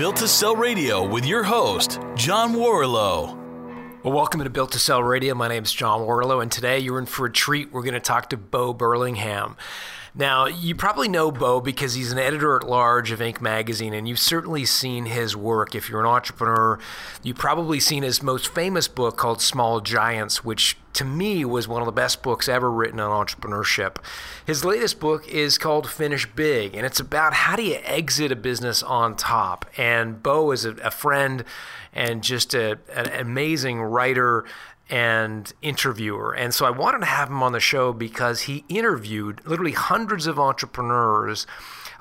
Built to Sell Radio with your host, John Warrillow. Well, welcome to Built to Sell Radio. My name is John Warrillow, and today you're in for a treat. We're going to talk to Bo Burlingham. Now, you probably know Bo because he's an editor at large of Inc. magazine, and you've certainly seen his work. If you're an entrepreneur, you've probably seen his most famous book called Small Giants, which to me was one of the best books ever written on entrepreneurship. His latest book is called Finish Big, and it's about how do you exit a business on top. And Bo is a, a friend and just a, an amazing writer and interviewer. And so I wanted to have him on the show because he interviewed literally hundreds of entrepreneurs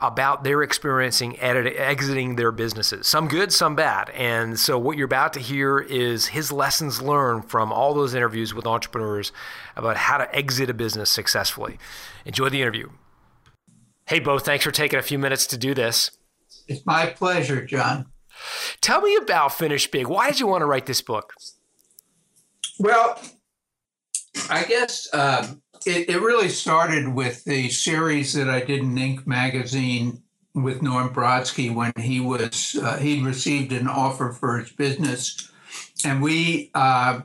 about their experiencing edit- exiting their businesses, some good, some bad. And so what you're about to hear is his lessons learned from all those interviews with entrepreneurs about how to exit a business successfully. Enjoy the interview. Hey, Bo, thanks for taking a few minutes to do this. It's my pleasure, John. Tell me about Finish Big. Why did you want to write this book? Well, I guess um, it, it, really started with the series that I did in Inc. magazine with Norm Brodsky when he was uh, he received an offer for his business, and we uh,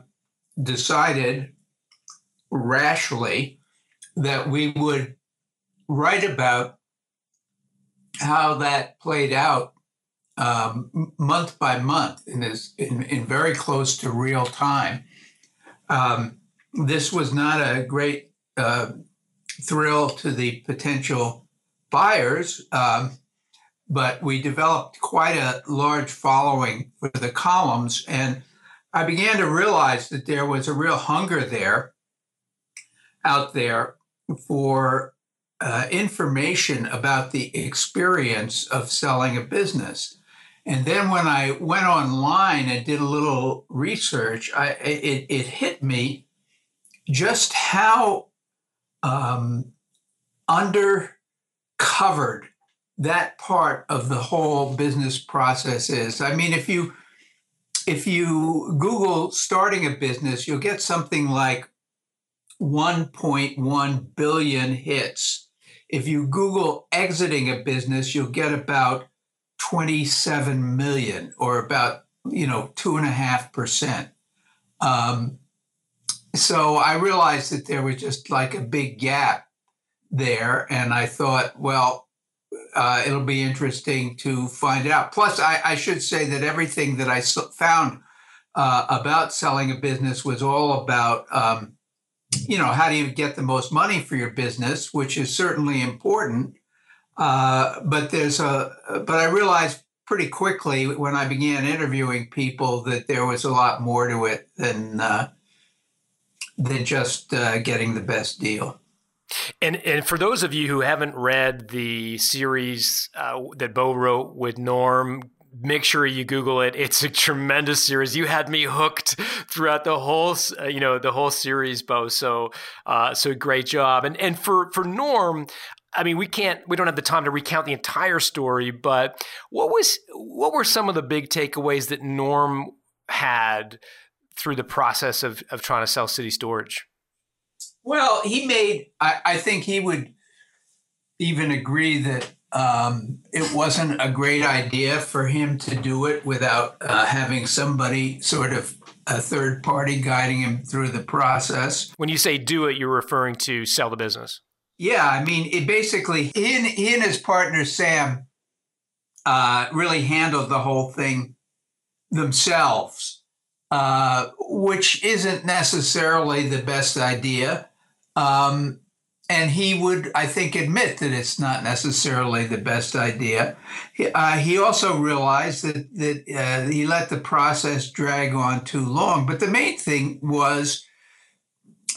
decided rashly that we would write about how that played out um, month by month in this in, in very close to real time um, this was not a great uh, thrill to the potential buyers, um, but we developed quite a large following for the columns. And I began to realize that there was a real hunger there out there for uh, information about the experience of selling a business. And then when I went online and did a little research, I, it, it hit me just how um, undercovered that part of the whole business process is. I mean, if you if you Google starting a business, you'll get something like 1.1 billion hits. If you Google exiting a business, you'll get about 27 million or about you know two and a half percent. Um, so i realized that there was just like a big gap there and i thought well uh, it'll be interesting to find out. Plus i, I should say that everything that i found uh, about selling a business was all about um, you know how do you get the most money for your business which is certainly important uh, but there's a, but I realized pretty quickly when I began interviewing people that there was a lot more to it than uh, than just uh, getting the best deal. And and for those of you who haven't read the series uh, that Bo wrote with Norm, make sure you Google it. It's a tremendous series. You had me hooked throughout the whole, uh, you know, the whole series, Bo. So, uh, so great job. And and for for Norm, I mean, we can't, we don't have the time to recount the entire story, but what was, what were some of the big takeaways that Norm had through the process of, of trying to sell City Storage? Well, he made, I, I think he would even agree that um, it wasn't a great idea for him to do it without uh, having somebody sort of a third party guiding him through the process. When you say do it, you're referring to sell the business. Yeah, I mean, it basically he and his partner Sam uh, really handled the whole thing themselves, uh, which isn't necessarily the best idea. Um, and he would, I think, admit that it's not necessarily the best idea. He, uh, he also realized that that uh, he let the process drag on too long. But the main thing was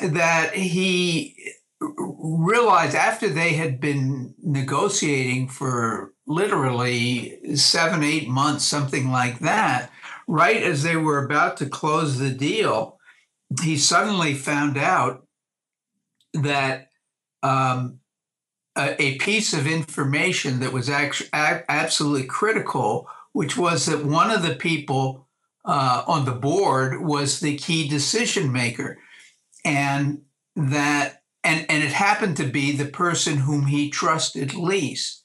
that he realized after they had been negotiating for literally seven, eight months, something like that, right as they were about to close the deal, he suddenly found out that um, a, a, piece of information that was actually absolutely critical, which was that one of the people uh, on the board was the key decision maker, and that and, and it happened to be the person whom he trusted least.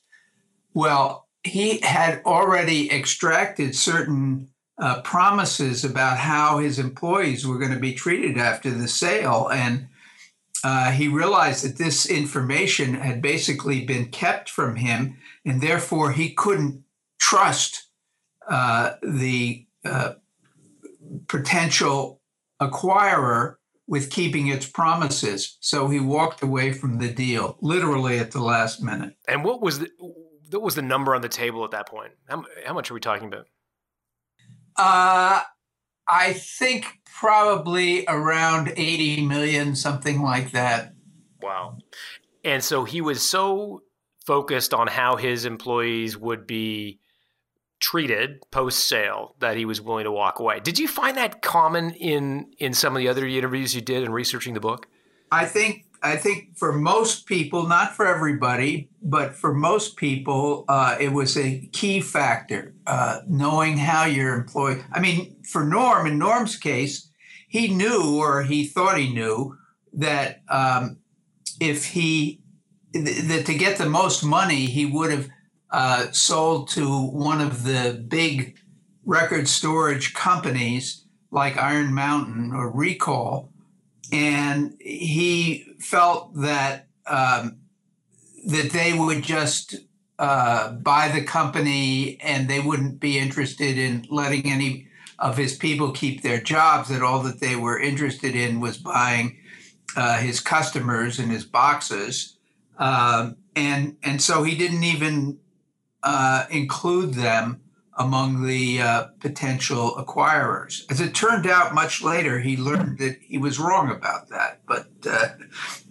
Well, he had already extracted certain uh, promises about how his employees were going to be treated after the sale. And uh, he realized that this information had basically been kept from him, and therefore he couldn't trust uh, the uh, potential acquirer with keeping its promises. So he walked away from the deal, literally at the last minute. And what was the what was the number on the table at that point? How, how much are we talking about? Uh, I think probably around 80 million, something like that. Wow. And so he was so focused on how his employees would be treated post sale that he was willing to walk away. Did you find that common in in some of the other interviews you did in researching the book? I think I think for most people, not for everybody, but for most people, uh, it was a key factor. Uh, knowing how your employee. I mean, for Norm, in Norm's case, he knew or he thought he knew that um, if he that to get the most money, he would have uh, sold to one of the big record storage companies like Iron Mountain or Recall, and he felt that um, that they would just uh, buy the company and they wouldn't be interested in letting any of his people keep their jobs. That all that they were interested in was buying uh, his customers and his boxes, um, and and so he didn't even uh, include them among the uh, potential acquirers. As it turned out, much later, he learned that he was wrong about that, but uh,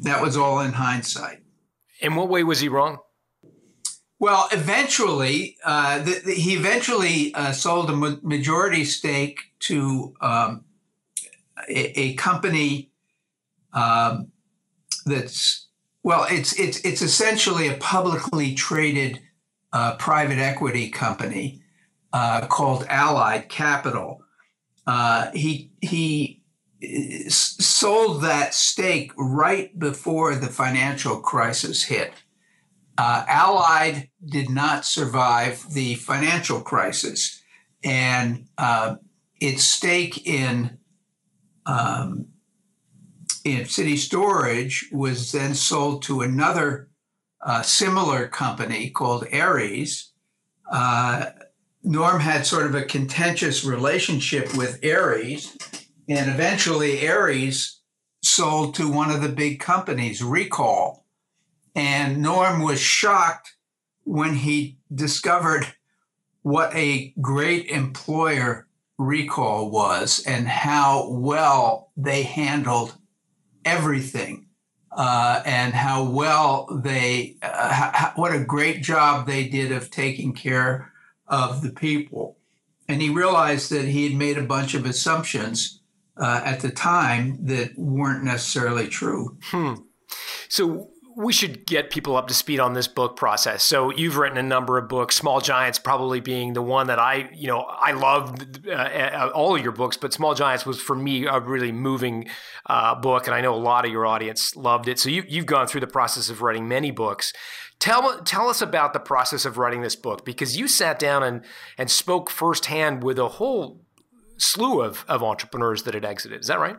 that was all in hindsight. In what way was he wrong? Well, eventually, uh, the, the, he eventually uh, sold a ma- majority stake to um, a, a, company um, that's well, it's it's it's essentially a publicly traded uh, private equity company uh, called Allied Capital. Uh, he he sold that stake right before the financial crisis hit. Uh, Allied did not survive the financial crisis, and uh, its stake in um, in City Storage was then sold to another a similar company called Ares. Uh, Norm had sort of a contentious relationship with Ares, and eventually Ares sold to one of the big companies, Recall. And Norm was shocked when he discovered what a great employer Recall was and how well they handled everything uh, and how well they, uh, how, what a great job they did of taking care of the people. And he realized that he had made a bunch of assumptions uh, at the time that weren't necessarily true. Hmm. So we should get people up to speed on this book process. So you've written a number of books, Small Giants probably being the one that I, you know, I loved uh, uh, all of your books, but Small Giants was for me a really moving uh, book, and I know a lot of your audience loved it. So you, you've gone through the process of writing many books. Tell tell us about the process of writing this book because you sat down and and spoke firsthand with a whole slew of of entrepreneurs that had exited. Is that right?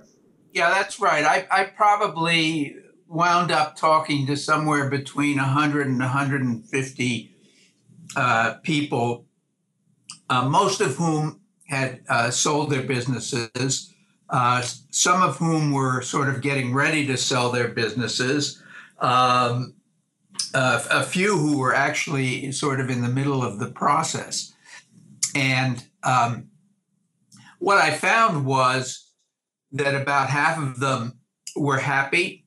Yeah, that's right. I, I probably wound up talking to somewhere between 100 and 150 uh, people, uh, most of whom had uh, sold their businesses, uh, some of whom were sort of getting ready to sell their businesses, um, a few who were actually sort of in the middle of the process. And um, what I found was that about half of them were happy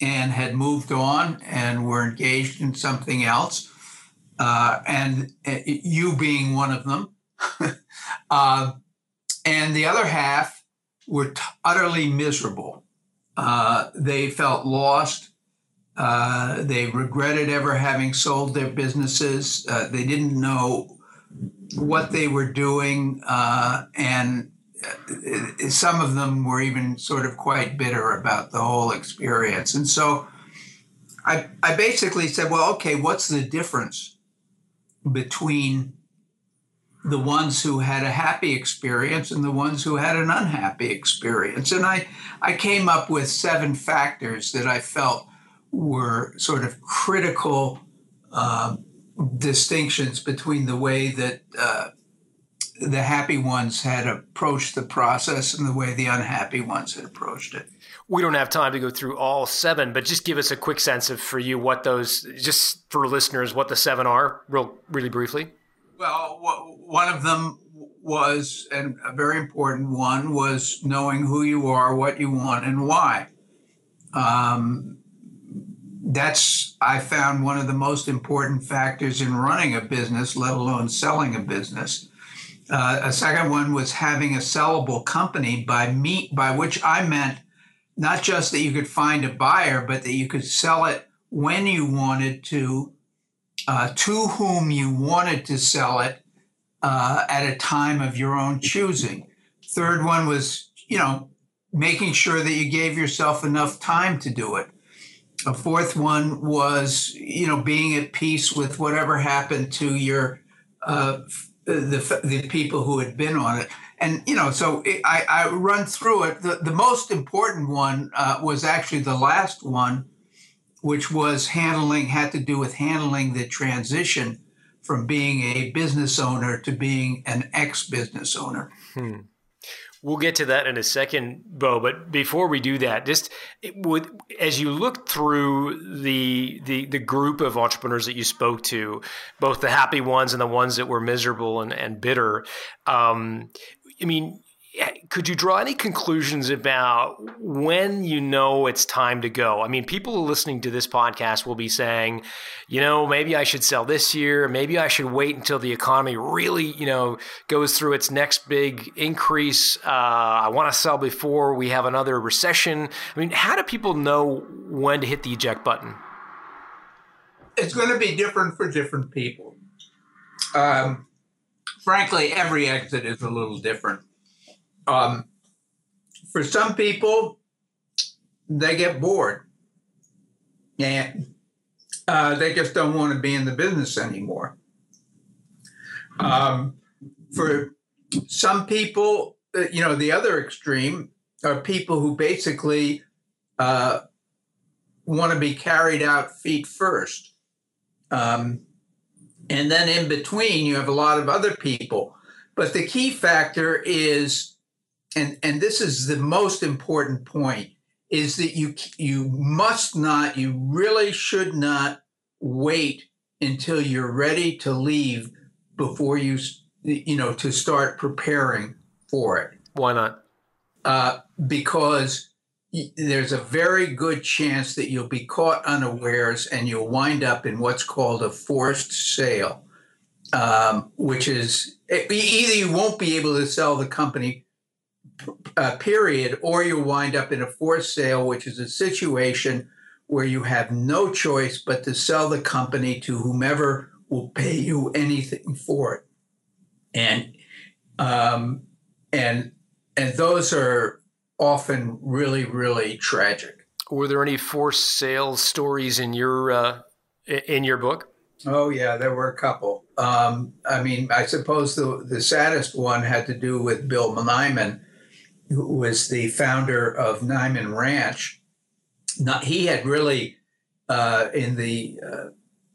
and had moved on and were engaged in something else, uh, and uh, you being one of them. uh, and the other half were t- utterly miserable. Uh, they felt lost. Uh, they regretted ever having sold their businesses. Uh, they didn't know what they were doing, and some of them were even sort of quite bitter about the whole experience. And so I, I basically said, well, okay, what's the difference between the ones who had a happy experience and the ones who had an unhappy experience. And I, I came up with seven factors that I felt were sort of critical uh, distinctions between the way that uh, the happy ones had approached the process and the way the unhappy ones had approached it. We don't have time to go through all seven, but just give us a quick sense of for you what those, just for listeners, what the seven are, real, really briefly. Well, one of them was, and a very important one, was knowing who you are, what you want, and why. Um, that's, I found, one of the most important factors in running a business, let alone selling a business. Uh, a second one was having a sellable company by me, by which I meant not just that you could find a buyer, but that you could sell it when you wanted to uh, to whom you wanted to sell it uh, at a time of your own choosing. Third one was, you know, making sure that you gave yourself enough time to do it. A fourth one was, you know, being at peace with whatever happened to your uh, the the people who had been on it. And you know, so it, I, I run through it. The the most important one uh, was actually the last one, which was handling, had to do with handling the transition from being a business owner to being an ex business owner. Hmm. We'll get to that in a second, Bo. But before we do that, just would as you look through the, the the group of entrepreneurs that you spoke to, both the happy ones and the ones that were miserable and, and bitter. Um, I mean, could you draw any conclusions about when you know it's time to go? I mean, people listening to this podcast will be saying, you know, maybe I should sell this year. Maybe I should wait until the economy really, you know, goes through its next big increase. Uh, I want to sell before we have another recession. I mean, how do people know when to hit the eject button? It's going to be different for different people. Um, frankly, every exit is a little different um, for some people, they get bored and uh, they just don't want to be in the business anymore. Um, for some people, uh, you know, the other extreme are people who basically uh, want to be carried out feet first. Um, and then in between, you have a lot of other people. But the key factor is and and this is the most important point is that you you must not you really should not wait until you're ready to leave before you you know to start preparing for it. Why not? Uh, because there's a very good chance that you'll be caught unawares and you'll wind up in what's called a forced sale um, which is either you won't be able to sell the company uh, period, or you wind up in a forced sale, which is a situation where you have no choice but to sell the company to whomever will pay you anything for it. And um, and and those are often really really tragic. Were there any forced sales stories in your uh, in your book? Oh yeah, there were a couple. Um, I mean, I suppose the the saddest one had to do with Bill Niman, who was the founder of Niman Ranch, not, he had really, uh, in the uh,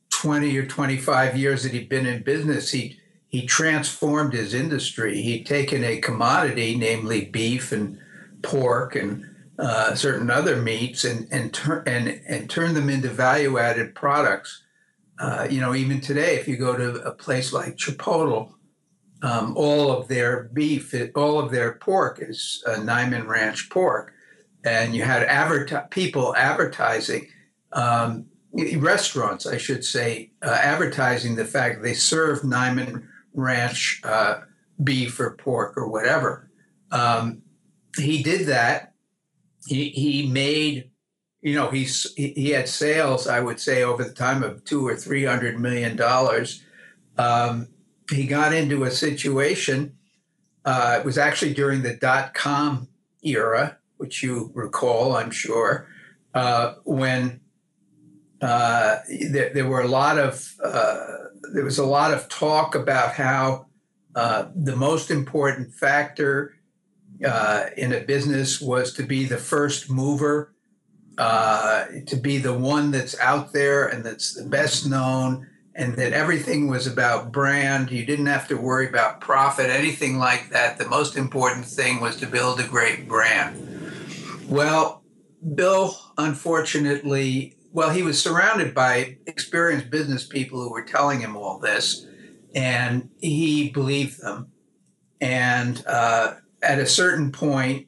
20 or 25 years that he'd been in business, he, he transformed his industry. He'd taken a commodity, namely beef and pork and uh, certain other meats, and, and, tur- and, and turned them into value added products. Uh, you know, even today, if you go to a place like Chipotle, um, all of their beef, all of their pork is uh, Niman Ranch pork. And you had adver- people advertising, um, restaurants, I should say, uh, advertising the fact they serve Niman Ranch uh, beef or pork or whatever. Um, he did that. He, he made, you know, he's, he had sales, I would say, over the time of two or three hundred million dollars. Um, he got into a situation. Uh, it was actually during the dot com era, which you recall, I'm sure, uh, when uh, there, there, were a lot of uh, there was a lot of talk about how uh, the most important factor uh, in a business was to be the first mover, to be the one that's out there and that's the best known, and that everything was about brand. You didn't have to worry about profit, anything like that. The most important thing was to build a great brand. Well, Bill, unfortunately, well, he was surrounded by experienced business people who were telling him all this, and he believed them. And uh, at a certain point,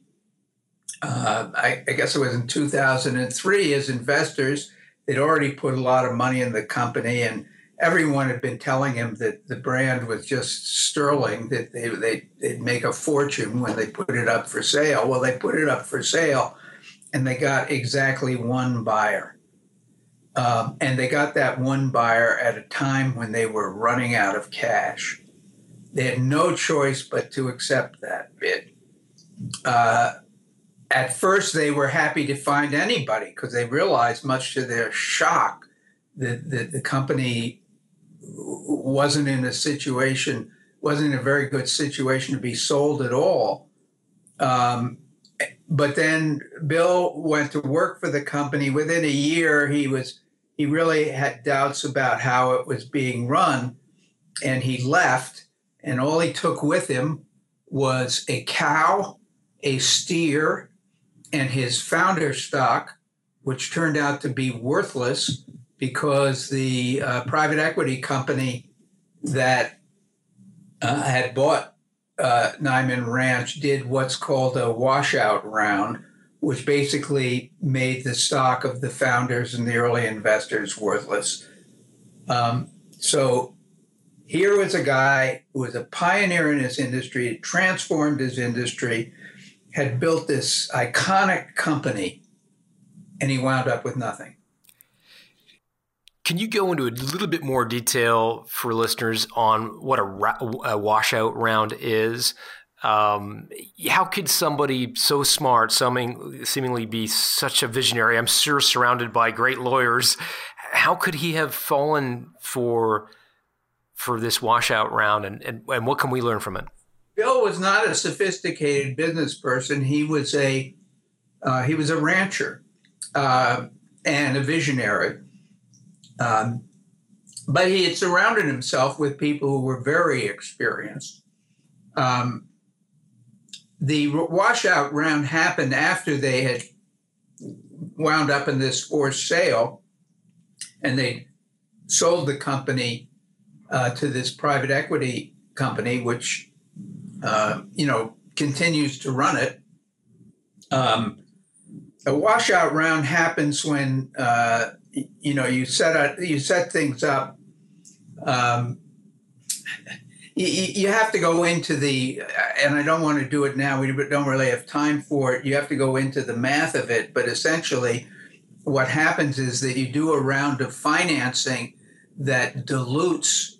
uh, I, I, guess it was in 2003, as investors, they'd already put a lot of money in the company, and everyone had been telling him that the brand was just sterling, that they, they, they'd make a fortune when they put it up for sale. Well, they put it up for sale, and they got exactly one buyer. Um, and they got that one buyer at a time when they were running out of cash. They had no choice but to accept that bid. Uh, at first, they were happy to find anybody because they realized, much to their shock, that, that the company wasn't in a situation, wasn't in a very good situation to be sold at all. Um, but then Bill went to work for the company. Within a year, he was he really had doubts about how it was being run, and he left. And all he took with him was a cow, a steer, and his founder stock, which turned out to be worthless because the uh, private equity company that uh, had bought uh, Niman Ranch did what's called a washout round, which basically made the stock of the founders and the early investors worthless. Um, so here was a guy who was a pioneer in his industry, transformed his industry, had built this iconic company, and he wound up with nothing. Can you go into a little bit more detail for listeners on what a, ra- a washout round is? Um, how could somebody so smart, seeming, seemingly be such a visionary? I'm sure surrounded by great lawyers. How could he have fallen for for this washout round, and, and, and what can we learn from it? Bill was not a sophisticated business person. He was a uh, he was a rancher uh, and a visionary. Um, but he had surrounded himself with people who were very experienced. Um, the washout round happened after they had wound up in this forced sale and they sold the company uh, to this private equity company, which, uh, you know, continues to run it. Um, a washout round happens when uh, you know you set up, you set things up. Um, you, you, have to go into the, and I don't want to do it now. We don't really have time for it. You have to go into the math of it, but essentially, what happens is that you do a round of financing that dilutes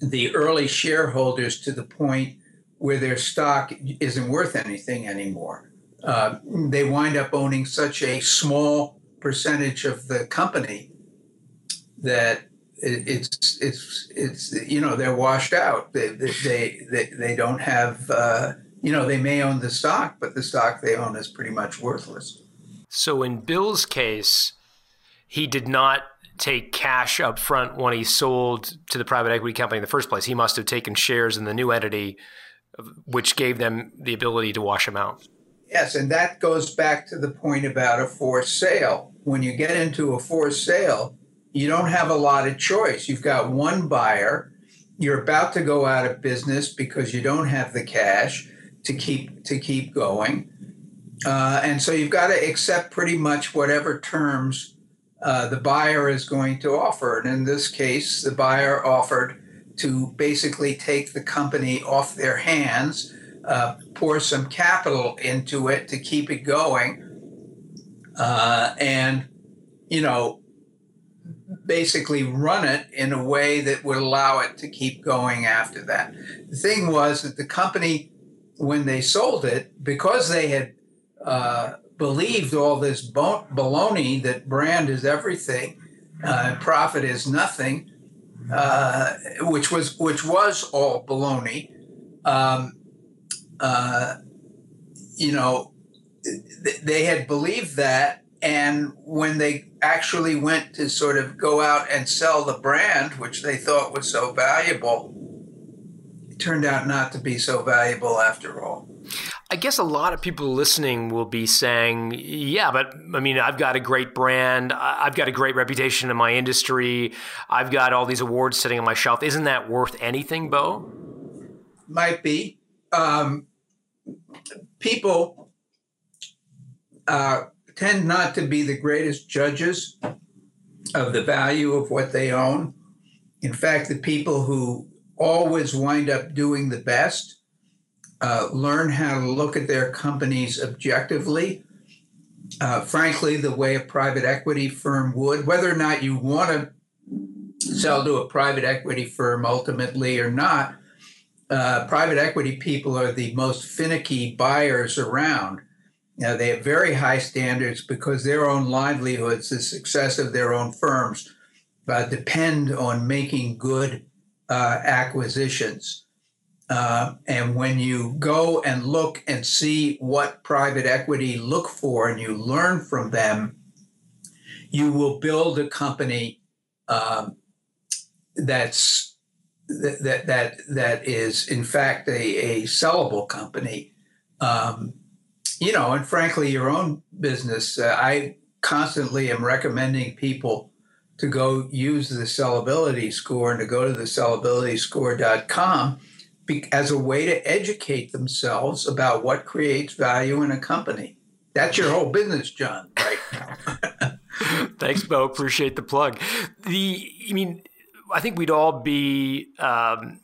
the early shareholders to the point where their stock isn't worth anything anymore. Uh, they wind up owning such a small percentage of the company that it, it's it's it's you know they're washed out. They they they, they don't have uh, you know they may own the stock, but the stock they own is pretty much worthless. So in Bill's case, he did not take cash up front when he sold to the private equity company in the first place. He must have taken shares in the new entity, which gave them the ability to wash him out. Yes, and that goes back to the point about a forced sale. When you get into a forced sale, you don't have a lot of choice. You've got one buyer. You're about to go out of business because you don't have the cash to keep to keep going, uh, and so you've got to accept pretty much whatever terms uh, the buyer is going to offer. And in this case, the buyer offered to basically take the company off their hands uh, pour some capital into it to keep it going, uh, and you know, basically run it in a way that would allow it to keep going after that. The thing was that the company, when they sold it, because they had uh, believed all this baloney that brand is everything, uh, profit is nothing, uh, which was which was all baloney. Um, uh, you know, they had believed that, and when they actually went to sort of go out and sell the brand, which they thought was so valuable, it turned out not to be so valuable after all. I guess a lot of people listening will be saying, yeah, but I mean, I've got a great brand. I've got a great reputation in my industry. I've got all these awards sitting on my shelf. Isn't that worth anything, Bo? Might be. Um, people uh, tend not to be the greatest judges of the value of what they own. In fact, the people who always wind up doing the best uh, learn how to look at their companies objectively. Uh, frankly, the way a private equity firm would, whether or not you want to sell to a private equity firm ultimately or not, uh, private equity people are the most finicky buyers around. Now, they have very high standards because their own livelihoods, the success of their own firms, uh, depend on making good uh, acquisitions. Uh, and when you go and look and see what private equity look for and you learn from them, you will build a company um, that's that that that is in fact a, a sellable company. Um, you know, and frankly, your own business. Uh, I constantly am recommending people to go use the sellability score and to go to the sellabilityscore.com as a way to educate themselves about what creates value in a company. That's your whole business, John, right Thanks, Bo. Appreciate the plug. The, I mean, I think we'd all be, um,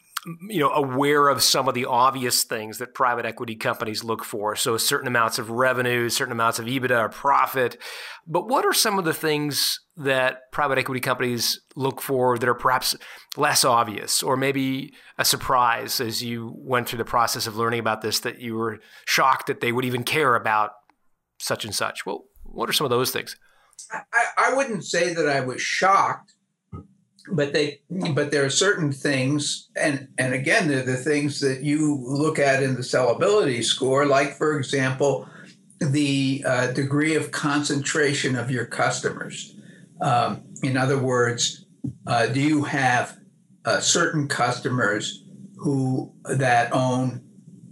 you know, aware of some of the obvious things that private equity companies look for. So, certain amounts of revenue, certain amounts of EBITDA or profit. But what are some of the things that private equity companies look for that are perhaps less obvious or maybe a surprise as you went through the process of learning about this that you were shocked that they would even care about such and such? Well, what are some of those things? I, I wouldn't say that I was shocked, but they but there are certain things, and and again, they're the things that you look at in the sellability score, like for example, the uh, degree of concentration of your customers. Um, in other words, uh, do you have uh, certain customers who that own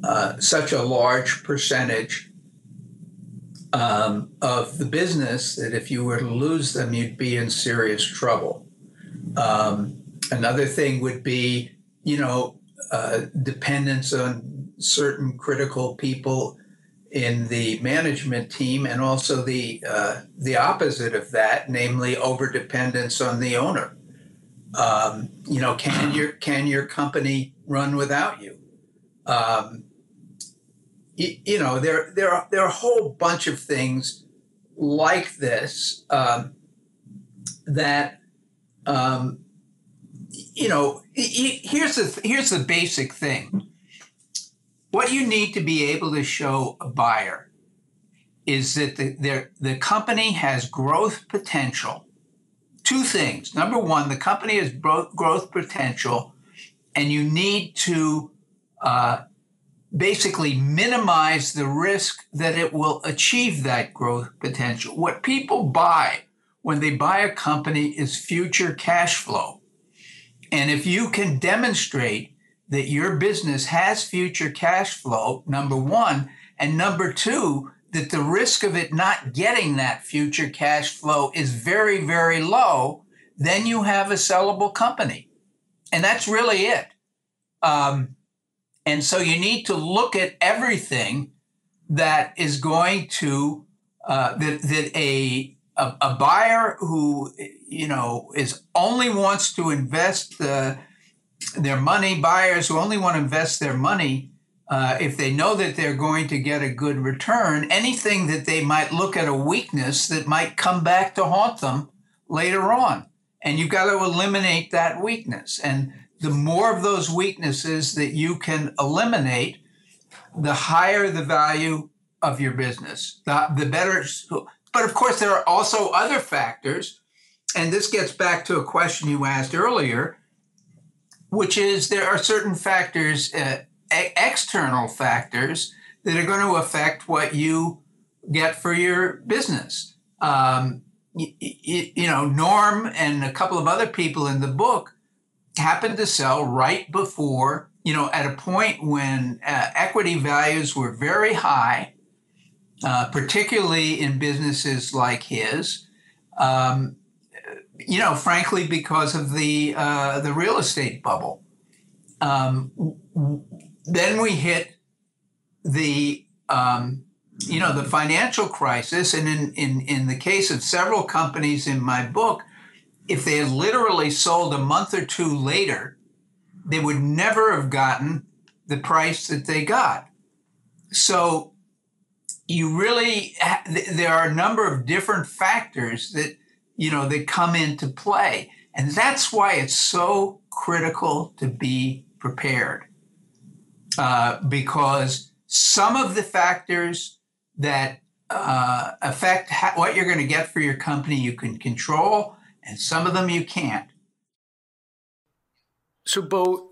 uh, such a large percentage um, of the business that if you were to lose them, you'd be in serious trouble. Um, another thing would be, you know, uh, dependence on certain critical people in the management team, and also the uh, the opposite of that, namely overdependence on the owner. Um, you know, can your can your company run without you? Um, you, you, know, there there are there are a whole bunch of things like this um, that um, you know. Here's the here's the basic thing. What you need to be able to show a buyer is that the, the company has growth potential two things. Number one, the company has growth potential, and you need to uh, basically minimize the risk that it will achieve that growth potential. What people buy when they buy a company is future cash flow. And if you can demonstrate that your business has future cash flow, number one, and number two, that the risk of it not getting that future cash flow is very, very low, then you have a sellable company. And that's really it. Um, and so you need to look at everything that is going to, uh, that, that a, a, a, buyer who, you know, is only wants to invest uh, their money, buyers who only want to invest their money uh, if they know that they're going to get a good return, anything that they might look at a weakness that might come back to haunt them later on. And you've got to eliminate that weakness. And the more of those weaknesses that you can eliminate, the higher the value of your business, the, the better. But of course, there are also other factors. And this gets back to a question you asked earlier which is there are certain factors, uh, external factors, that are going to affect what you get for your business. Um, you, you know, Norm and a couple of other people in the book happened to sell right before, you know, at a point when uh, equity values were very high, uh, particularly in businesses like his. Um, you know, frankly, because of the uh, the real estate bubble. Um, then we hit the um, you know the financial crisis, and in, in in the case of several companies in my book, if they had literally sold a month or two later, they would never have gotten the price that they got. So you really there are a number of different factors that you know that come into play, and that's why it's so critical to be prepared uh, because some of the factors that uh, affect ha- what you're going to get for your company you can control, and some of them you can't. So, Bo,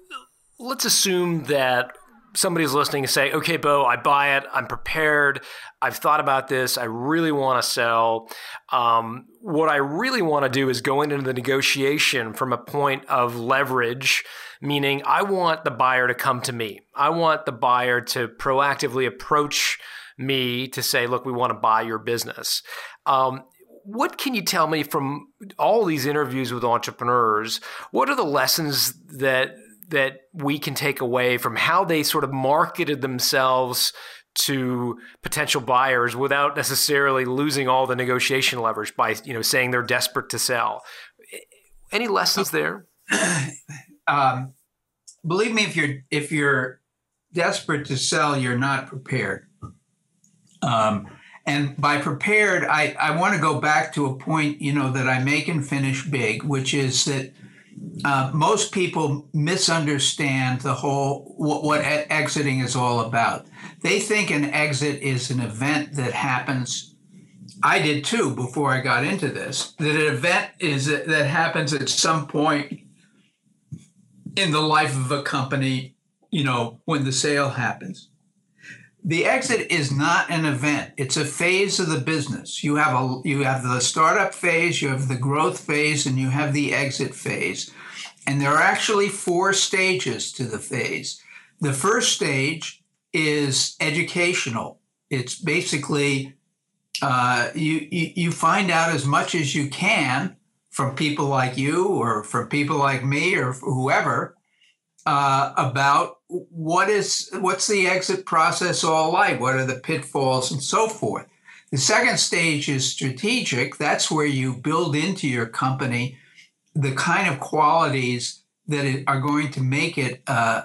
let's assume that somebody's listening and say, okay, Bo, I buy it. I'm prepared. I've thought about this. I really want to sell. Um, what I really want to do is go into the negotiation from a point of leverage, meaning I want the buyer to come to me. I want the buyer to proactively approach me to say, look, we want to buy your business. Um, what can you tell me from all these interviews with entrepreneurs? What are the lessons that that we can take away from how they sort of marketed themselves to potential buyers without necessarily losing all the negotiation leverage by you know saying they're desperate to sell. Any lessons there? Um, believe me, if you're if you're desperate to sell, you're not prepared. Um, and by prepared, I, I want to go back to a point, you know, that I make and Finish Big, which is that uh, most people misunderstand the whole what, what exiting is all about. They think an exit is an event that happens. I did too before I got into this. That an event is that happens at some point in the life of a company. You know when the sale happens. The exit is not an event. It's a phase of the business. You have a you have the startup phase, you have the growth phase, and you have the exit phase. And there are actually four stages to the phase. The first stage is educational. It's basically uh, you, you you find out as much as you can from people like you or from people like me or whoever uh, about what is what's the exit process all like? What are the pitfalls and so forth? The second stage is strategic. That's where you build into your company the kind of qualities that are going to make it uh,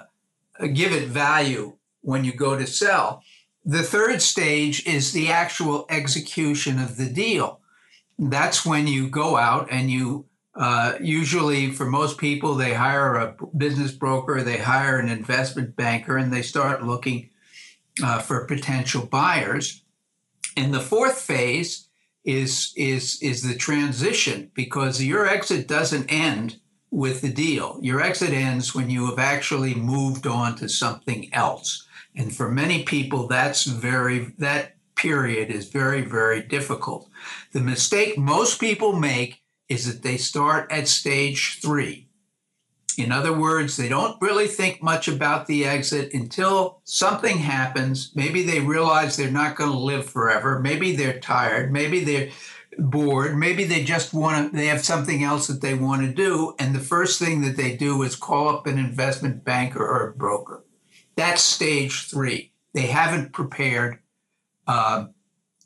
give it value when you go to sell. The third stage is the actual execution of the deal. That's when you go out and you uh, usually, for most people, they hire a business broker, they hire an investment banker, and they start looking uh, for potential buyers. And the fourth phase is is is the transition because your exit doesn't end with the deal. Your exit ends when you have actually moved on to something else. And for many people, that's very that period is very very difficult. The mistake most people make is that they start at stage three. In other words, they don't really think much about the exit until something happens. Maybe they realize they're not going to live forever. Maybe they're tired. Maybe they're bored. Maybe they just want to, they have something else that they want to do. And the first thing that they do is call up an investment banker or a broker. That's stage three. They haven't prepared, uh,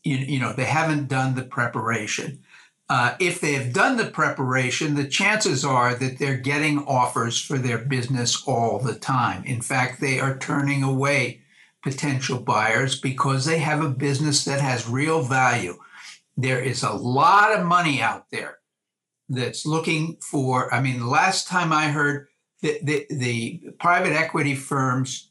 you, you know, they haven't done the preparation uh, if they have done the preparation, the chances are that they're getting offers for their business all the time. In fact, they are turning away potential buyers because they have a business that has real value. There is a lot of money out there that's looking for. I mean, the last time I heard the, the, the private equity firms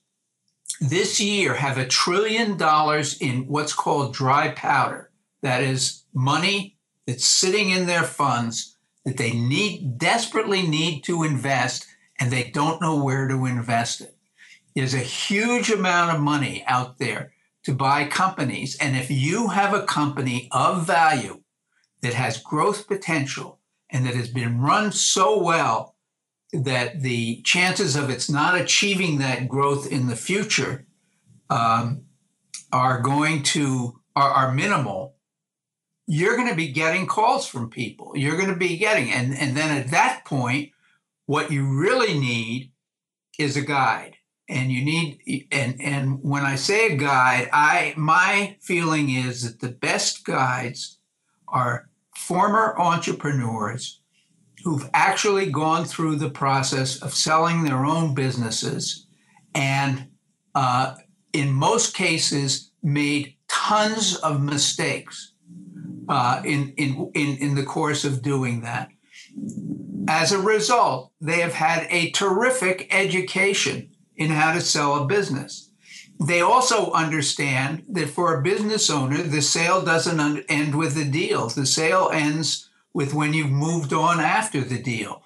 this year have a trillion dollars in what's called dry powder. That is money that's sitting in their funds that they need desperately need to invest and they don't know where to invest it. There's a huge amount of money out there to buy companies. And if you have a company of value that has growth potential and that has been run so well that the chances of it's not achieving that growth in the future um, are going to are, are minimal you're going to be getting calls from people. You're going to be getting and and then at that point what you really need is a guide. And you need and and when i say a guide i my feeling is that the best guides are former entrepreneurs who've actually gone through the process of selling their own businesses and uh, in most cases made tons of mistakes uh, in, in, in, in the course of doing that. As a result, they have had a terrific education in how to sell a business. They also understand that for a business owner, the sale doesn't end with the deal. The sale ends with when you've moved on after the deal,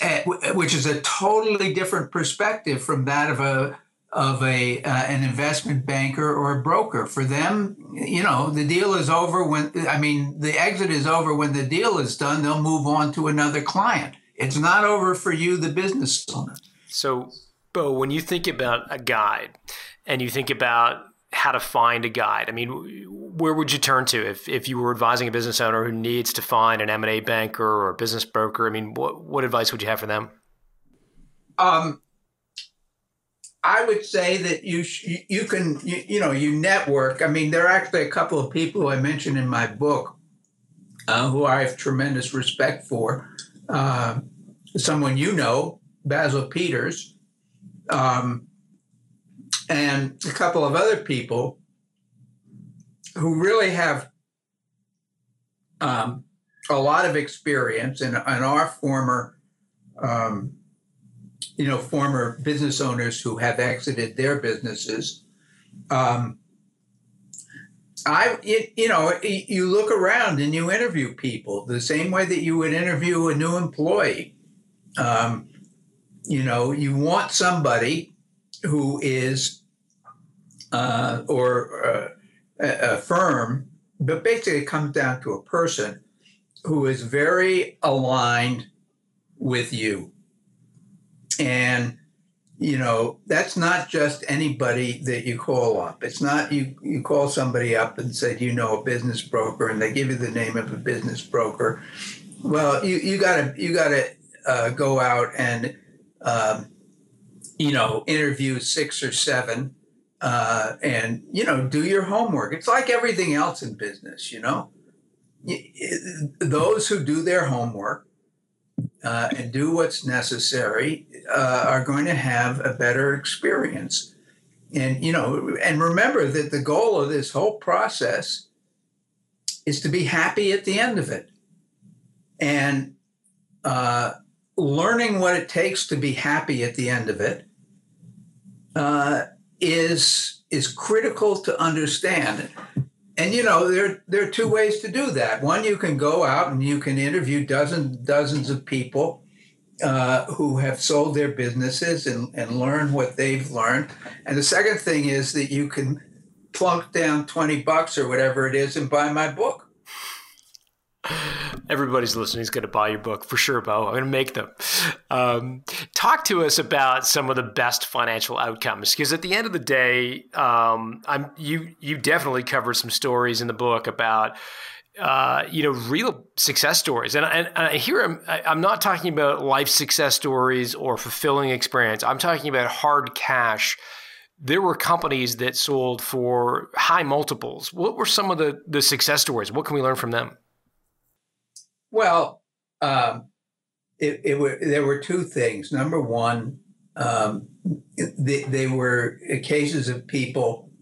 eh, which is a totally different perspective from that of a of a uh, an investment banker or a broker. For them, you know, the deal is over when I mean the exit is over when the deal is done. They'll move on to another client. It's not over for you, the business owner. So, Bo, when you think about a guide and you think about how to find a guide, I mean, where would you turn to if, if you were advising a business owner who needs to find an M&A banker or a business broker? I mean, what, what advice would you have for them? Um, I would say that you you can you, you, know you network. I mean, there are actually a couple of people I mentioned in my book uh, who I have tremendous respect for. Uh, someone you know, Basil Peters, um, and a couple of other people who really have um, a lot of experience and, and are former um, you know, former business owners who have exited their businesses. Um, I, you know, you look around and you interview people the same way that you would interview a new employee. Um, you know, you want somebody who is, uh, or uh, a, a firm, but basically it comes down to a person who is very aligned with you and you know that's not just anybody that you call up. It's not you you call somebody up and say you know a business broker? And they give you the name of a business broker. Well you you gotta you gotta uh, go out and um, you know interview six or seven uh, and you know do your homework. It's like everything else in business you know? Those who do their homework uh, and do what's necessary uh, are going to have a better experience. And you know, and remember that the goal of this whole process is to be happy at the end of it, and uh, learning what it takes to be happy at the end of it uh, is is critical to understand and you know there there are two ways to do that. One, you can go out and you can interview dozens dozens of people uh, who have sold their businesses and, and learn what they've learned. And the second thing is that you can plunk down twenty bucks or whatever it is and buy my book. Everybody's listening is going to buy your book for sure, Bo. I'm going to make them. Um, talk to us about some of the best financial outcomes, because at the end of the day, um, I'm you you definitely covered some stories in the book about. Uh, you know, real success stories, and, and, and here I'm, I'm not talking about life success stories or fulfilling experience. I'm talking about hard cash there were companies that sold for high multiples. What were some of the, the success stories? What can we learn from them? Well, um, it, it were, there were two things. Number one, um, they, they were cases of people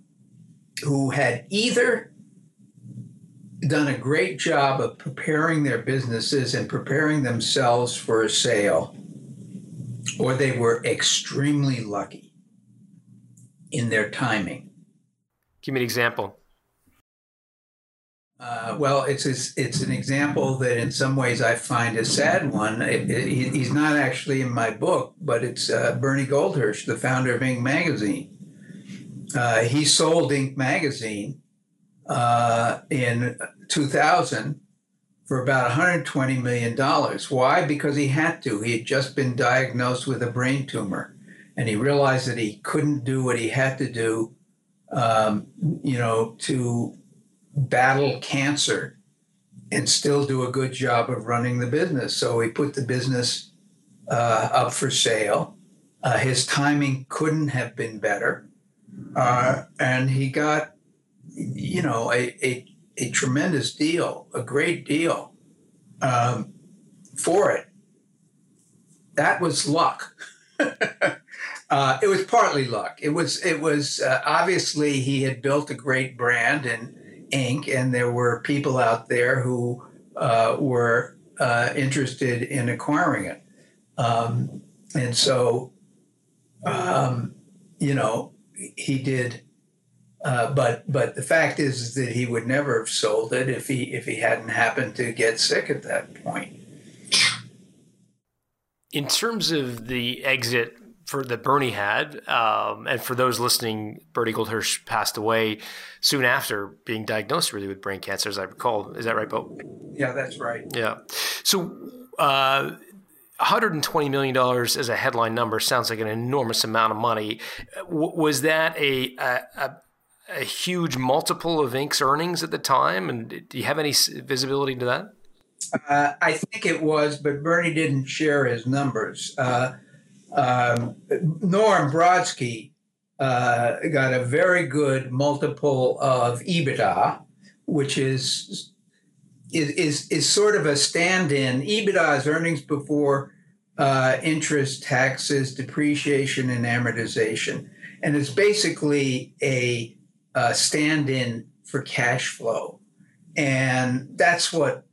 who had either done a great job of preparing their businesses and preparing themselves for a sale, or they were extremely lucky in their timing. Give me an example. Uh, well, it's it's an example that in some ways I find a sad one. It, it, he's not actually in my book, but it's uh, Bernie Goldhirsh, the founder of Inc. magazine. Uh, he sold Inc. magazine uh, in 2000 for about 120 million dollars. Why? Because he had to. He had just been diagnosed with a brain tumor, and he realized that he couldn't do what he had to do, um, you know, to battle cancer and still do a good job of running the business. So he put the business uh, up for sale. Uh, his timing couldn't have been better. Uh, and he got, you know, a, a, a, tremendous deal, a great deal um, for it. That was luck. Uh, it was partly luck. It was it was uh, obviously he had built a great brand and Inc., and there were people out there who uh, were uh, interested in acquiring it. Um, and so, um, you know, he did. Uh, but but the fact is, that he would never have sold it if he if he hadn't happened to get sick at that point. In terms of the exit for that Bernie had, um, and for those listening, Bernie Goldhirsh passed away soon after being diagnosed really with brain cancer, as I recall. Is that right, Bo? Yeah, that's right. Yeah. So, uh, 120 million dollars as a headline number sounds like an enormous amount of money. W- was that a, a, a huge multiple of Inc.'s earnings at the time? And do you have any visibility to that? Uh, I think it was, but Bernie didn't share his numbers. Uh, um, Norm Brodsky uh, got a very good multiple of EBITDA, which is is is, is sort of a stand-in. EBITDA is earnings before uh, interest, taxes, depreciation, and amortization, and it's basically a, a stand-in for cash flow, and that's what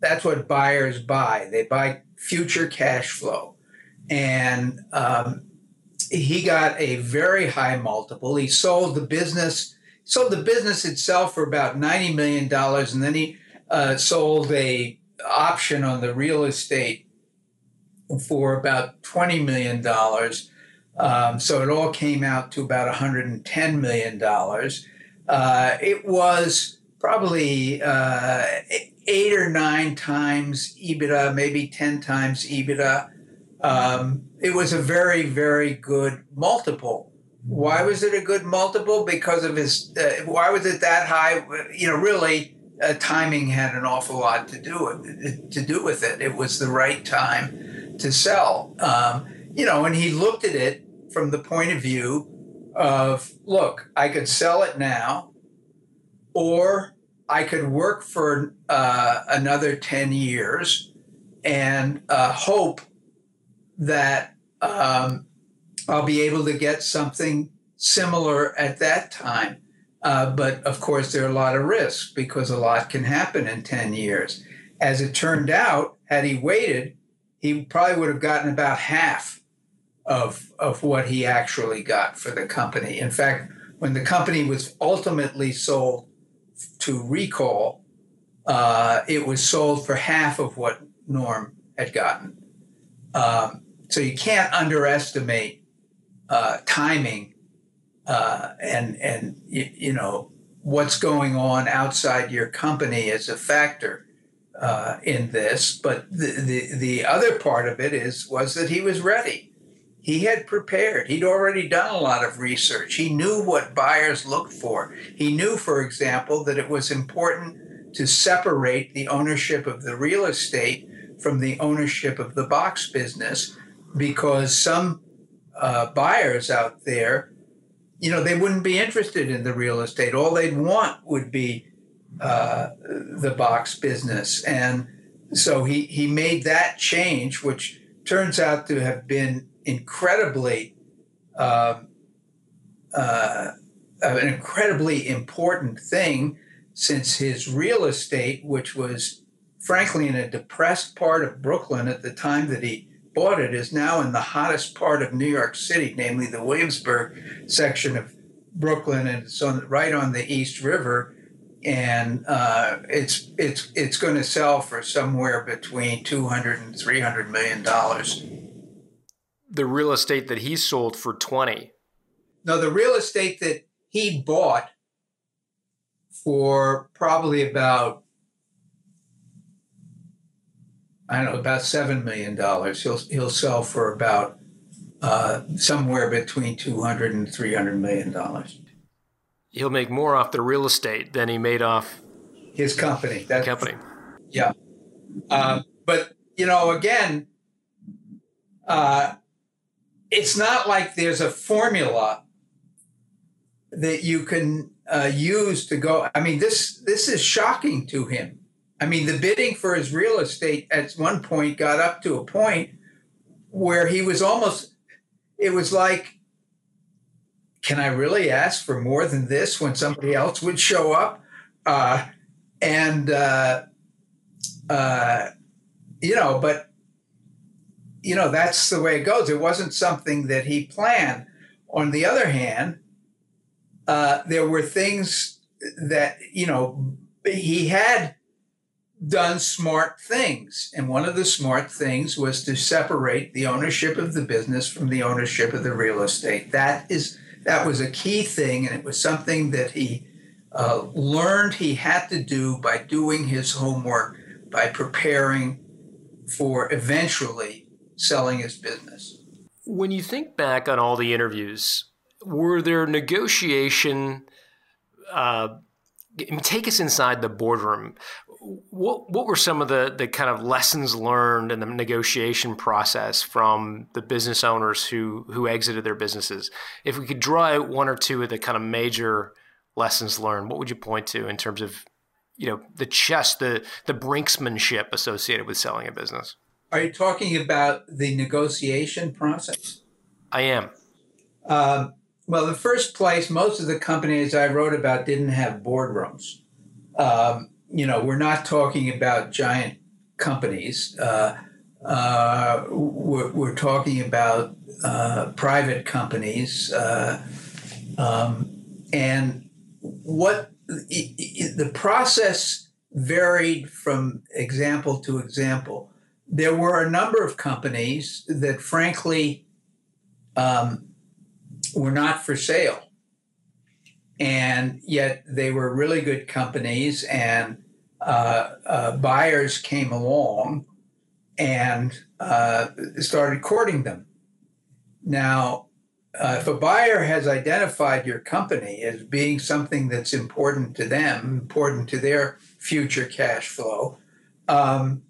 that's what buyers buy. They buy future cash flow and um, he got a very high multiple. He sold the business, sold the business itself for about ninety million dollars, and then he uh, sold a option on the real estate for about twenty million dollars. Um, so it all came out to about 110 million dollars. Uh, it was probably uh, eight or nine times EBITDA, maybe 10 times EBITDA. Um, it was a very, very good multiple. Why was it a good multiple? Because of his. Uh, why was it that high? You know, really, uh, timing had an awful lot to do with to do with it. It was the right time to sell. Um, you know, and he looked at it from the point of view of, look, I could sell it now, or I could work for uh, another ten years and uh, hope that um, I'll be able to get something similar at that time. Uh, but of course, there are a lot of risks because a lot can happen in 10 years. As it turned out, had he waited, he probably would have gotten about half of, of what he actually got for the company. In fact, when the company was ultimately sold to Recall, uh, it was sold for half of what Norm had gotten. Um, so you can't underestimate uh, timing uh, and and you, you, know what's going on outside your company is a factor uh, in this. But the, the the other part of it is was that he was ready. He had prepared. He'd already done a lot of research. He knew what buyers looked for. He knew, for example, that it was important to separate the ownership of the real estate from the ownership of the box business because some uh, buyers out there, you know, they wouldn't be interested in the real estate. All they'd want would be uh, the box business. And so he, he made that change, which turns out to have been incredibly, um, uh, an incredibly important thing since his real estate, which was frankly in a depressed part of Brooklyn at the time that he bought it is now in the hottest part of New York City, namely the Williamsburg section of Brooklyn, and it's on right on the East River. and uh, it's it's it's going to sell for somewhere between 200 and 300 million dollars. The real estate that he sold for 20. No, the real estate that he bought for probably about I don't know about seven million dollars. He'll he'll sell for about uh, somewhere between 200 and 300 million dollars. He'll make more off the real estate than he made off his company. That company. Yeah, uh, but you know, again, uh, it's not like there's a formula that you can uh, use to go. I mean, this this is shocking to him. I mean, the bidding for his real estate at one point got up to a point where he was almost. It was like, can I really ask for more than this when somebody else would show up? Uh, and uh, uh, you know, but you know that's the way it goes. It wasn't something that he planned. On the other hand, uh, there were things that you know he had done smart things, and one of the smart things was to separate the ownership of the business from the ownership of the real estate. That is that was a key thing, and it was something that he uh, learned he had to do by doing his homework, by preparing for eventually selling his business. When you think back on all the interviews, were there negotiation? Uh, take us inside the boardroom. What what were some of the the kind of lessons learned in the negotiation process from the business owners who who exited their businesses? If we could draw out one or two of the kind of major lessons learned, what would you point to in terms of you know the chess, the the brinksmanship associated with selling a business? Are you talking about the negotiation process? I am. Um, well, the first place, most of the companies I wrote about didn't have boardrooms. Um, you know, we're not talking about giant companies. Uh, uh, we're, we're, talking about uh, private companies. Uh, um, and what the process varied from example to example. There were a number of companies that, frankly, um, were not for sale. And yet they were really good companies, and uh, uh, buyers came along and uh, started courting them. Now, uh, if a buyer has identified your company as being something that's important to them, important to their future cash flow, um,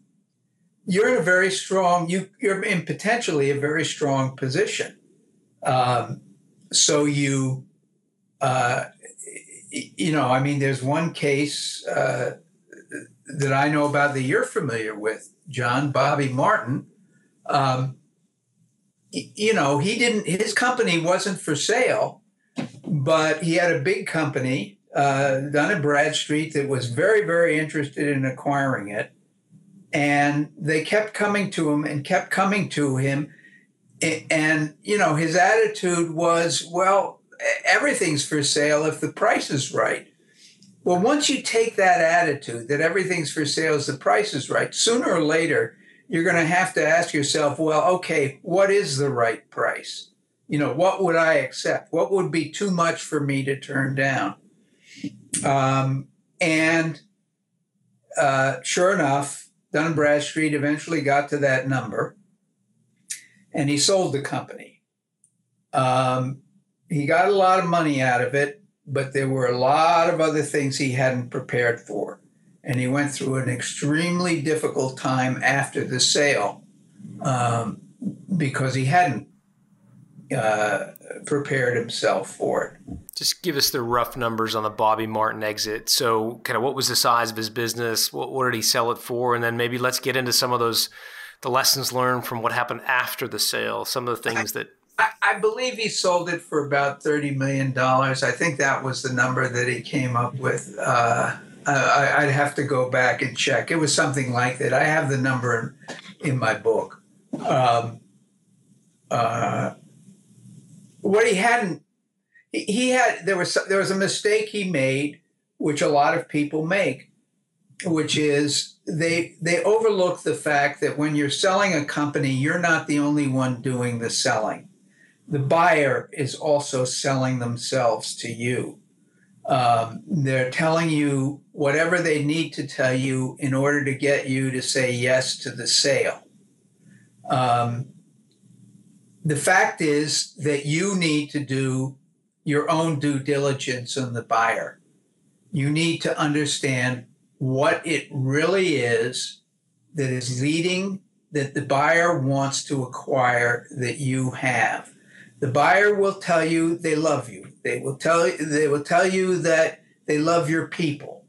you're in a very strong, you, you're in potentially a very strong position. Um, so you, uh, you know, I mean, there's one case uh, that I know about that you're familiar with, John Bobby Martin. Um, you know, he didn't. His company wasn't for sale, but he had a big company, uh, Dun Bradstreet, that was very, very interested in acquiring it, and they kept coming to him and kept coming to him and you know his attitude was well everything's for sale if the price is right. Well once you take that attitude that everything's for sale if the price is right sooner or later you're going to have to ask yourself well okay what is the right price? You know what would i accept? What would be too much for me to turn down? Um, and uh, sure enough dun bradstreet eventually got to that number and he sold the company. Um, he got a lot of money out of it, but there were a lot of other things he hadn't prepared for. And he went through an extremely difficult time after the sale um, because he hadn't uh, prepared himself for it. Just give us the rough numbers on the Bobby Martin exit. So, kind of what was the size of his business? What, what did he sell it for? And then maybe let's get into some of those the lessons learned from what happened after the sale, some of the things that. I, believe he sold it for about $30 million. I think that was the number that he came up with. Uh, I, would have to go back and check. It was something like that. I have the number in, in my book. Um, uh, what he hadn't, he, he had there was there was a mistake he made which a lot of people make, which is they they overlook the fact that when you're selling a company, you're not the only one doing the selling. The buyer is also selling themselves to you. Um, they're telling you whatever they need to tell you in order to get you to say yes to the sale. Um, the fact is that you need to do your own due diligence on the buyer. You need to understand what it really is that is leading that the buyer wants to acquire that you have. The buyer will tell you they love you. They will tell they will tell you that they love your people.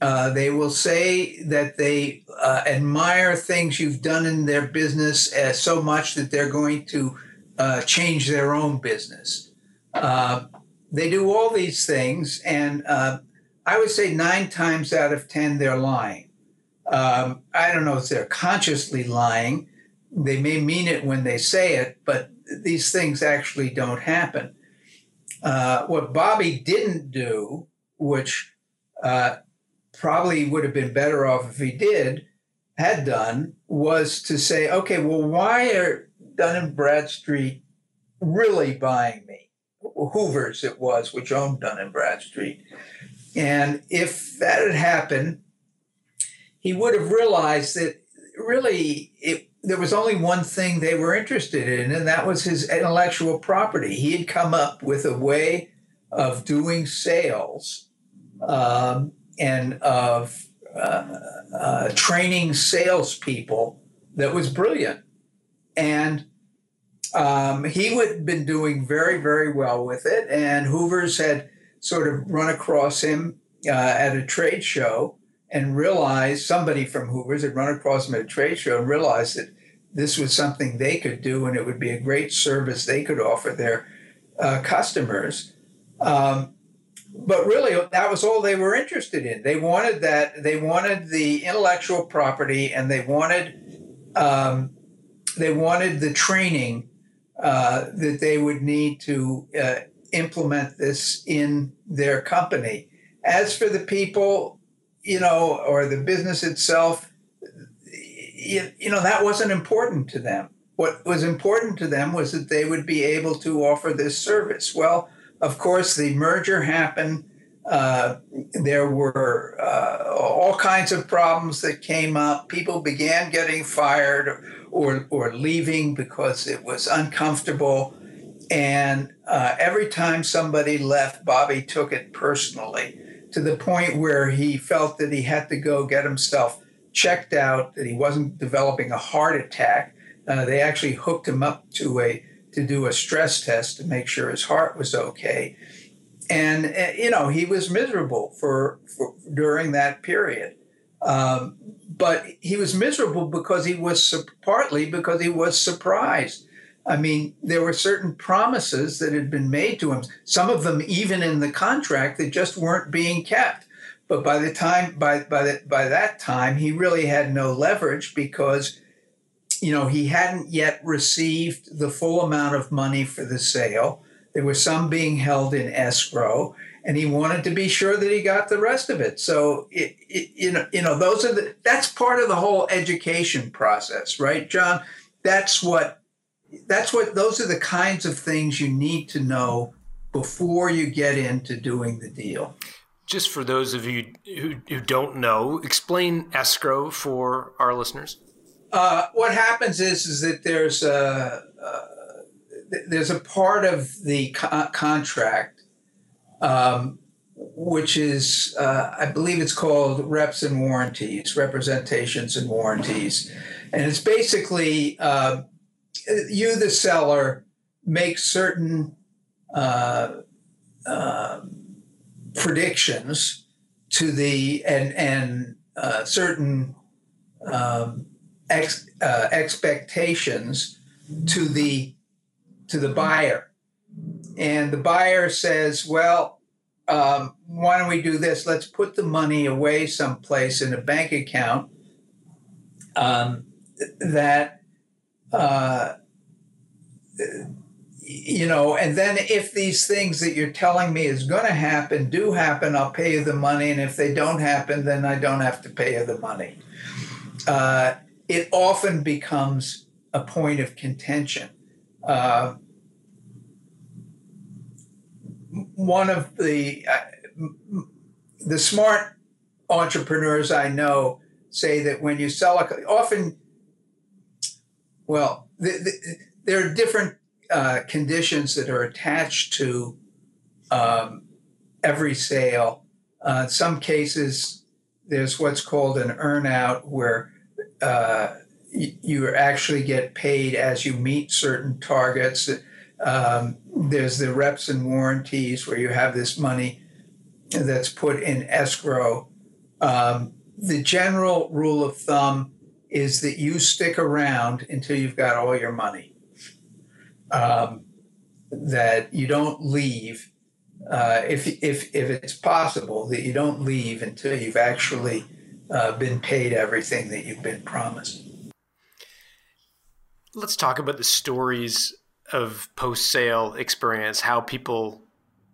Uh, they will say that they uh, admire things you've done in their business uh, so much that they're going to uh, change their own business. Uh, they do all these things, and uh, I would say nine times out of ten they're lying. Um, I don't know if they're consciously lying. They may mean it when they say it, but these things actually don't happen. Uh, what Bobby didn't do, which uh, probably would have been better off if he did, had done, was to say, okay, well, why are Dun and Bradstreet really buying me? Hoover's it was, which owned Dun and Bradstreet. And if that had happened, he would have realized that really it, there was only one thing they were interested in, and that was his intellectual property. He had come up with a way of doing sales um, and of uh, uh, training salespeople that was brilliant. And um, he had been doing very, very well with it. And Hoover's had sort of run across him uh, at a trade show and realized somebody from Hoover's had run across him at a trade show and realized that this was something they could do and it would be a great service they could offer their uh, customers. Um, but really that was all they were interested in they wanted that they wanted the intellectual property and they wanted um, they wanted the training uh, that they would need to uh, implement this in their company as for the people you know or the business itself you, you know that wasn't important to them what was important to them was that they would be able to offer this service well of course, the merger happened. Uh, there were uh, all kinds of problems that came up. People began getting fired or, or leaving because it was uncomfortable. And uh, every time somebody left, Bobby took it personally to the point where he felt that he had to go get himself checked out, that he wasn't developing a heart attack. Uh, they actually hooked him up to a to do a stress test to make sure his heart was okay. And, uh, you know, he was miserable for, for during that period. Um, but he was miserable because he was partly because he was surprised. I mean, there were certain promises that had been made to him, some of them even in the contract that just weren't being kept. But by the time by by the, by that time, he really had no leverage because you know, he hadn't yet received the full amount of money for the sale. There was some being held in escrow, and he wanted to be sure that he got the rest of it. So, it, it, you know, you know, those are the that's part of the whole education process, right, John? That's what that's what those are the kinds of things you need to know before you get into doing the deal. Just for those of you who, who don't know, explain escrow for our listeners. Uh, what happens is is that there's a uh, there's a part of the co- contract um, which is uh, I believe it's called reps and warranties, representations and warranties, and it's basically uh, you the seller make certain uh, um, predictions to the and and certain um, ex, uh, expectations to the to the buyer, and the buyer says, "Well, um, why don't we do this? Let's put the money away someplace in a bank account um, that." Uh, you know, and then if these things that you're telling me is going to happen do happen, I'll pay you the money. And if they don't happen, then I don't have to pay you the money. Uh, it often becomes a point of contention. Uh, one of the uh, the smart entrepreneurs I know say that when you sell a often, well, the, the, there are different uh, conditions that are attached to um, every sale. Uh, in some cases, there's what's called an earnout, where uh, you, you actually get paid as you meet certain targets. Um, there's the reps and warranties, where you have this money that's put in escrow. Um, the general rule of thumb is that you stick around until you've got all your money um, that you don't leave uh, if, if, if it's possible that you don't leave until you've actually uh, been paid everything that you've been promised. Let's talk about the stories of post sale experience, how people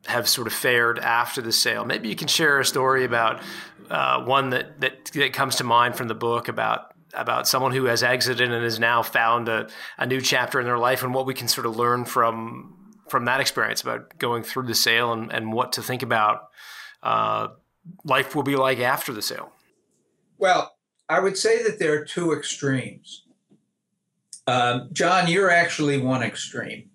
have sort of fared after the sale. Maybe you can share a story about uh, one that, that, that comes to mind from the book about about someone who has exited and has now found a, a new chapter in their life and what we can sort of learn from from that experience about going through the sale and, and what to think about uh, life will be like after the sale. Well, I would say that there are two extremes. Um, John, you're actually one extreme,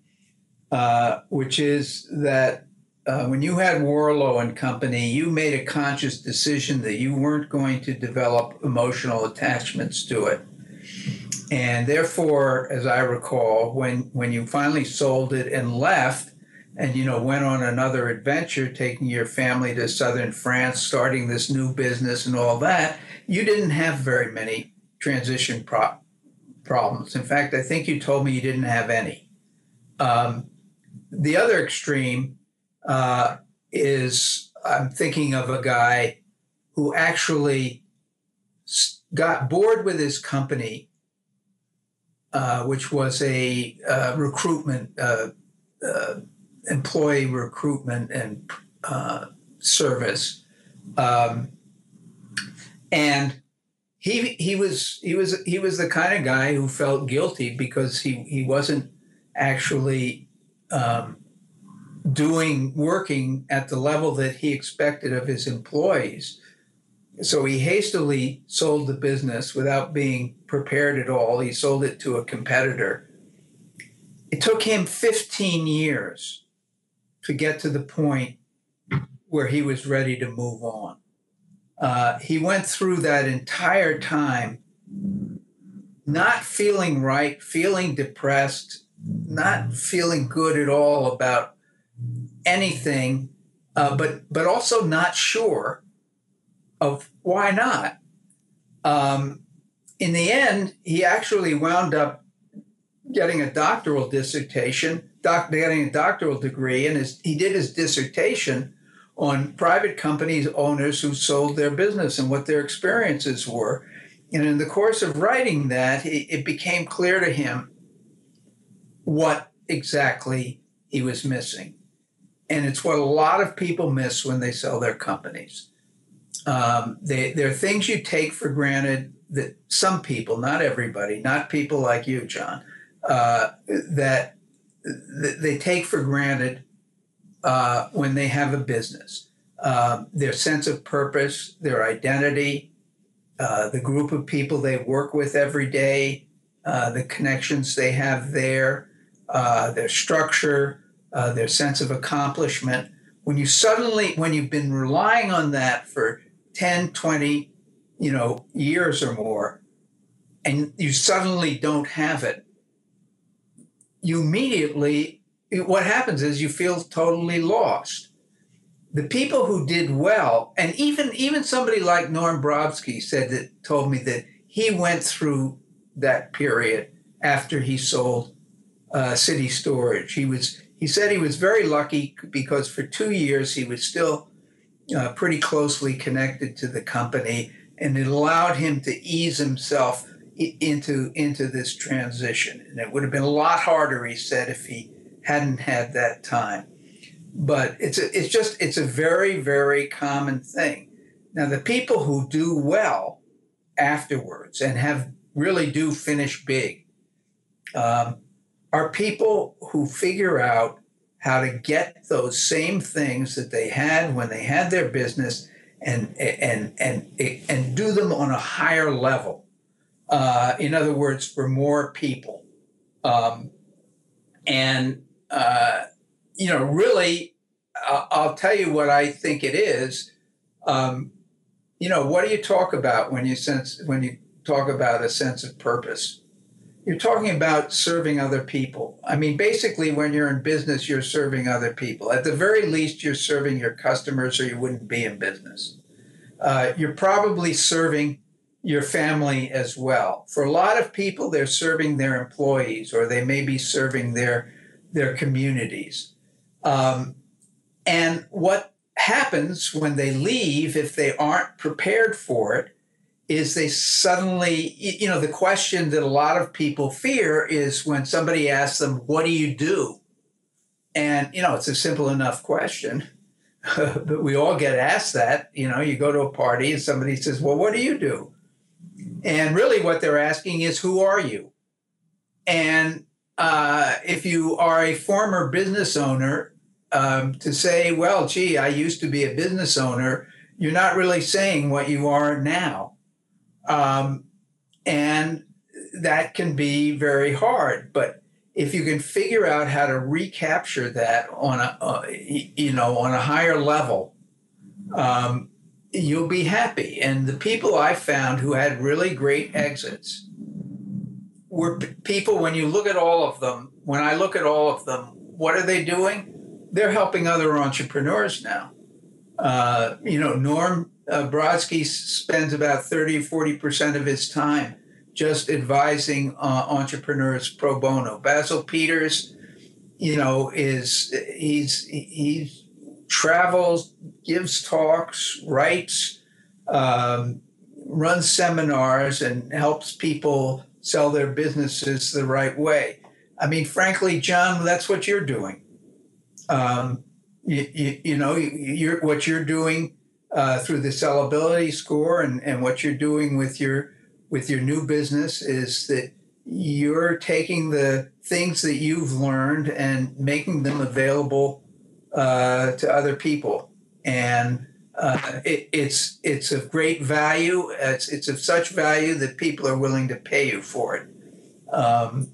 uh, which is that uh, when you had Warrillow and Company, you made a conscious decision that you weren't going to develop emotional attachments to it. And therefore, as I recall, when, when you finally sold it and left, and you know went on another adventure, taking your family to southern France, starting this new business and all that, you didn't have very many transition pro- problems. In fact, I think you told me you didn't have any. Um, the other extreme uh, is I'm thinking of a guy who actually got bored with his company, uh, which was a uh, recruitment, uh, uh, employee recruitment and uh, service. Um, and he he was he was he was the kind of guy who felt guilty because he he wasn't actually um, doing working at the level that he expected of his employees. So he hastily sold the business without being prepared at all. He sold it to a competitor. It took him 15 years to get to the point where he was ready to move on. Uh, he went through that entire time not feeling right, feeling depressed, not feeling good at all about anything, uh, but but also not sure of why not. Um, in the end, he actually wound up getting a doctoral dissertation, doc, getting a doctoral degree, and his, he did his dissertation on private companies owners who sold their business and what their experiences were. And in the course of writing that, it, it became clear to him what exactly he was missing. And it's what a lot of people miss when they sell their companies. Um, they, there are things you take for granted that some people, not everybody, not people like you, John, uh, that, that they take for granted uh, when they have a business. Uh, their sense of purpose, their identity, uh, the group of people they work with every day, uh, the connections they have there, uh, their structure, uh, their sense of accomplishment. When you suddenly, when you've been relying on that for 10, 20, you know, years or more, and you suddenly don't have it, you immediately, what happens is you feel totally lost. The people who did well, and even even somebody like Norm Brodsky said that told me that he went through that period after he sold uh, City Storage. He was he said he was very lucky because for two years he was still uh, pretty closely connected to the company, and it allowed him to ease himself into into this transition. And it would have been a lot harder, he said, if he hadn't had that time. But it's a, it's just it's a very very common thing. Now the people who do well afterwards and have really do finish big um, are people who figure out how to get those same things that they had when they had their business and and and and do them on a higher level. Uh, in other words, for more people, um, and uh, you know, really, uh, I'll tell you what I think it is. Um, you know, what do you talk about when you sense when you talk about a sense of purpose? You're talking about serving other people. I mean, basically, when you're in business, you're serving other people. At the very least, you're serving your customers, or you wouldn't be in business. Uh, you're probably serving your family as well. For a lot of people, they're serving their employees, or they may be serving their their communities. Um, and what happens when they leave, if they aren't prepared for it, is they suddenly, you know, the question that a lot of people fear is when somebody asks them, What do you do? And, you know, it's a simple enough question, but we all get asked that. You know, you go to a party and somebody says, Well, what do you do? And really what they're asking is, Who are you? And uh, if you are a former business owner, um, to say, Well, gee, I used to be a business owner, you're not really saying what you are now um, and that can be very hard. But if you can figure out how to recapture that on a, uh, you know, on a higher level, um, you'll be happy. And the people I found who had really great exits were people, when you look at all of them, when I look at all of them, what are they doing? They're helping other entrepreneurs now. Uh, you know, Norm uh, Brodsky spends about 30 or 40% of his time just advising uh, entrepreneurs pro bono. Basil Peters, you know, is he's he travels, gives talks, writes, um, runs seminars, and helps people sell their businesses the right way. I mean, frankly, John, that's what you're doing. Um, you, you, you know, you're, what you're doing uh, through the sellability score and, and what you're doing with your with your new business is that you're taking the things that you've learned and making them available uh, to other people. And uh, it, it's it's of great value. It's, it's of such value that people are willing to pay you for it. Um,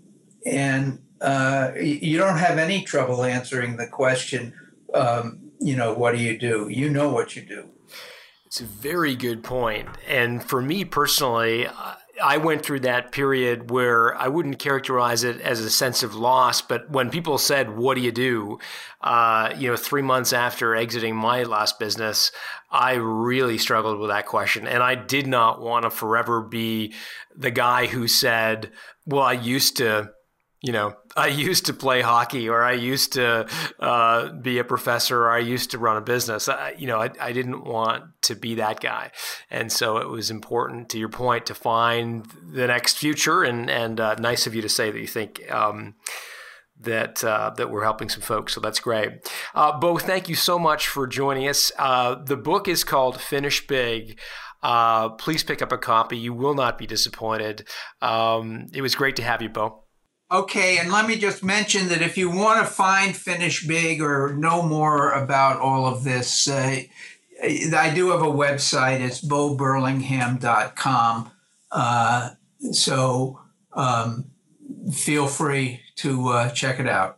and uh, you don't have any trouble answering the question um, you know what do you do? You know what you do it's a very good point. And for me personally, I went through that period where I wouldn't characterize it as a sense of loss, but when people said, "What do you do?" Uh, you know, three months after exiting my last business, I really struggled with that question, and I did not want to forever be the guy who said, "Well, I used to." You know, I used to play hockey or I used to uh, be a professor or I used to run a business. I, you know, I, I, didn't want to be that guy. And so it was important, to your point, to find the next future. And, and uh, nice of you to say that you think um, that, uh, that we're helping some folks. So that's great. Uh, Bo, thank you so much for joining us. Uh, the book is called Finish Big. Uh, please pick up a copy. You will not be disappointed. Um, it was great to have you, Bo. Okay, and let me just mention that if you want to find Finish Big or know more about all of this, uh, I do have a website. It's boburlingham.com. Uh, so um, feel free to uh, check it out.